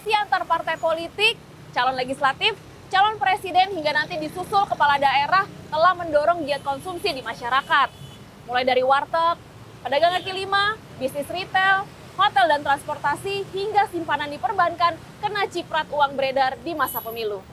kontestasi antar partai politik, calon legislatif, calon presiden hingga nanti disusul kepala daerah telah mendorong giat konsumsi di masyarakat. Mulai dari warteg, pedagang kaki lima, bisnis retail, hotel dan transportasi, hingga simpanan di perbankan kena ciprat uang beredar di masa pemilu.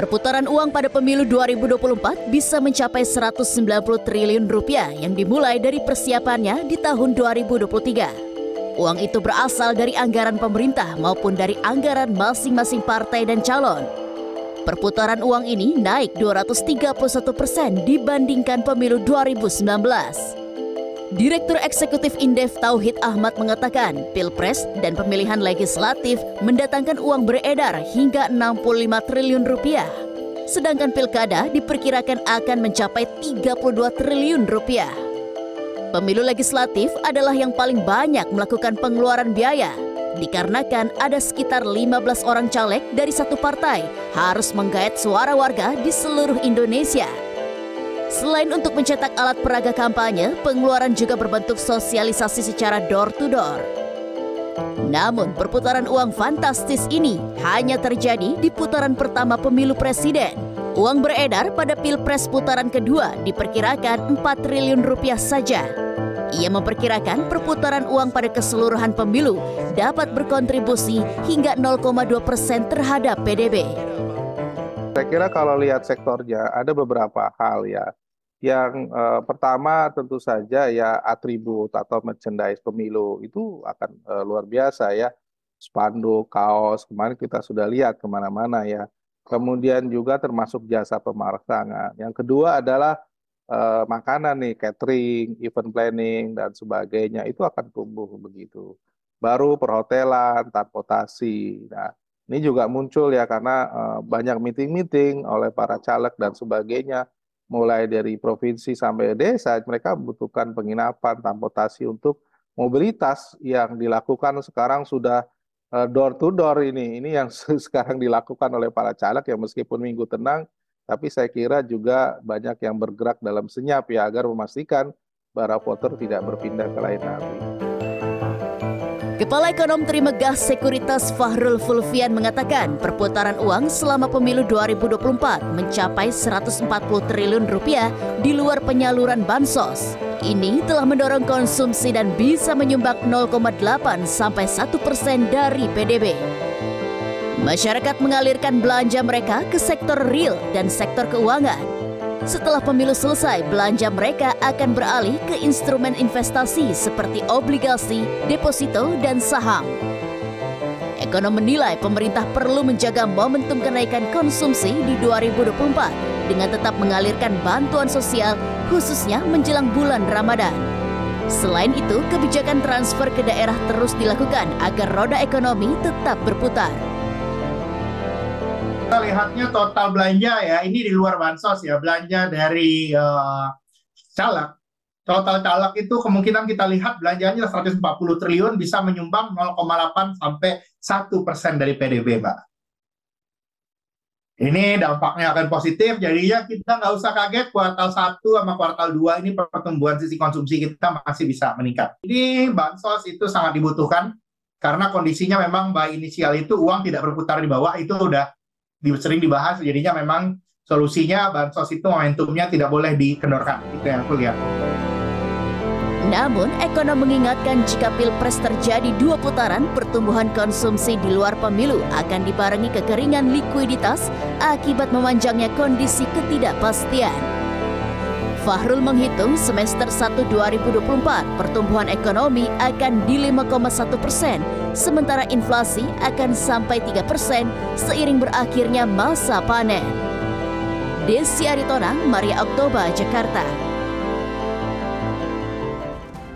Perputaran uang pada pemilu 2024 bisa mencapai 190 triliun rupiah yang dimulai dari persiapannya di tahun 2023. Uang itu berasal dari anggaran pemerintah maupun dari anggaran masing-masing partai dan calon. Perputaran uang ini naik 231 persen dibandingkan pemilu 2019. Direktur Eksekutif Indef Tauhid Ahmad mengatakan, Pilpres dan pemilihan legislatif mendatangkan uang beredar hingga 65 triliun rupiah. Sedangkan pilkada diperkirakan akan mencapai 32 triliun rupiah. Pemilu legislatif adalah yang paling banyak melakukan pengeluaran biaya, dikarenakan ada sekitar 15 orang caleg dari satu partai harus menggait suara warga di seluruh Indonesia. Selain untuk mencetak alat peraga kampanye, pengeluaran juga berbentuk sosialisasi secara door-to-door. Namun, perputaran uang fantastis ini hanya terjadi di putaran pertama pemilu presiden. Uang beredar pada pilpres putaran kedua diperkirakan 4 triliun rupiah saja. Ia memperkirakan perputaran uang pada keseluruhan pemilu dapat berkontribusi hingga 0,2 persen terhadap PDB. Saya kira kalau lihat sektornya ada beberapa hal ya. Yang uh, pertama tentu saja ya atribut atau merchandise pemilu itu akan uh, luar biasa ya. Spanduk, kaos, kemarin kita sudah lihat ke mana-mana ya. Kemudian juga termasuk jasa pemasangan. Yang kedua adalah uh, makanan nih, catering, event planning, dan sebagainya. Itu akan tumbuh begitu. Baru perhotelan, transportasi. Nah, ini juga muncul ya karena banyak meeting-meeting oleh para caleg dan sebagainya mulai dari provinsi sampai desa, mereka membutuhkan penginapan, transportasi untuk mobilitas yang dilakukan sekarang sudah eh, door to door ini. Ini yang sekarang dilakukan oleh para caleg yang meskipun minggu tenang, tapi saya kira juga banyak yang bergerak dalam senyap ya agar memastikan para voter tidak berpindah ke lain arti. Kepala Ekonom Terima Gas Sekuritas Fahrul Fulvian mengatakan perputaran uang selama pemilu 2024 mencapai 140 triliun rupiah di luar penyaluran bansos. Ini telah mendorong konsumsi dan bisa menyumbang 0,8 sampai 1 persen dari PDB. Masyarakat mengalirkan belanja mereka ke sektor real dan sektor keuangan setelah pemilu selesai, belanja mereka akan beralih ke instrumen investasi seperti obligasi, deposito, dan saham. Ekonom menilai pemerintah perlu menjaga momentum kenaikan konsumsi di 2024 dengan tetap mengalirkan bantuan sosial khususnya menjelang bulan Ramadan. Selain itu, kebijakan transfer ke daerah terus dilakukan agar roda ekonomi tetap berputar kita lihatnya total belanja ya. Ini di luar bansos ya. Belanja dari uh, caleg. Total caleg itu kemungkinan kita lihat belanjanya 140 triliun bisa menyumbang 0,8 sampai 1 persen dari PDB mbak. Ini dampaknya akan positif. Jadinya kita nggak usah kaget kuartal 1 sama kuartal 2 ini pertumbuhan sisi konsumsi kita masih bisa meningkat. Ini bansos itu sangat dibutuhkan karena kondisinya memang by inisial itu uang tidak berputar di bawah itu udah sering dibahas jadinya memang solusinya bansos itu momentumnya tidak boleh dikendorkan itu yang aku lihat. Namun, ekonom mengingatkan jika pilpres terjadi dua putaran, pertumbuhan konsumsi di luar pemilu akan dibarengi kekeringan likuiditas akibat memanjangnya kondisi ketidakpastian. Fahrul menghitung semester 1 2024 pertumbuhan ekonomi akan di 5,1 persen, sementara inflasi akan sampai 3 persen seiring berakhirnya masa panen. Desi Aritonang, Maria Oktober, Jakarta.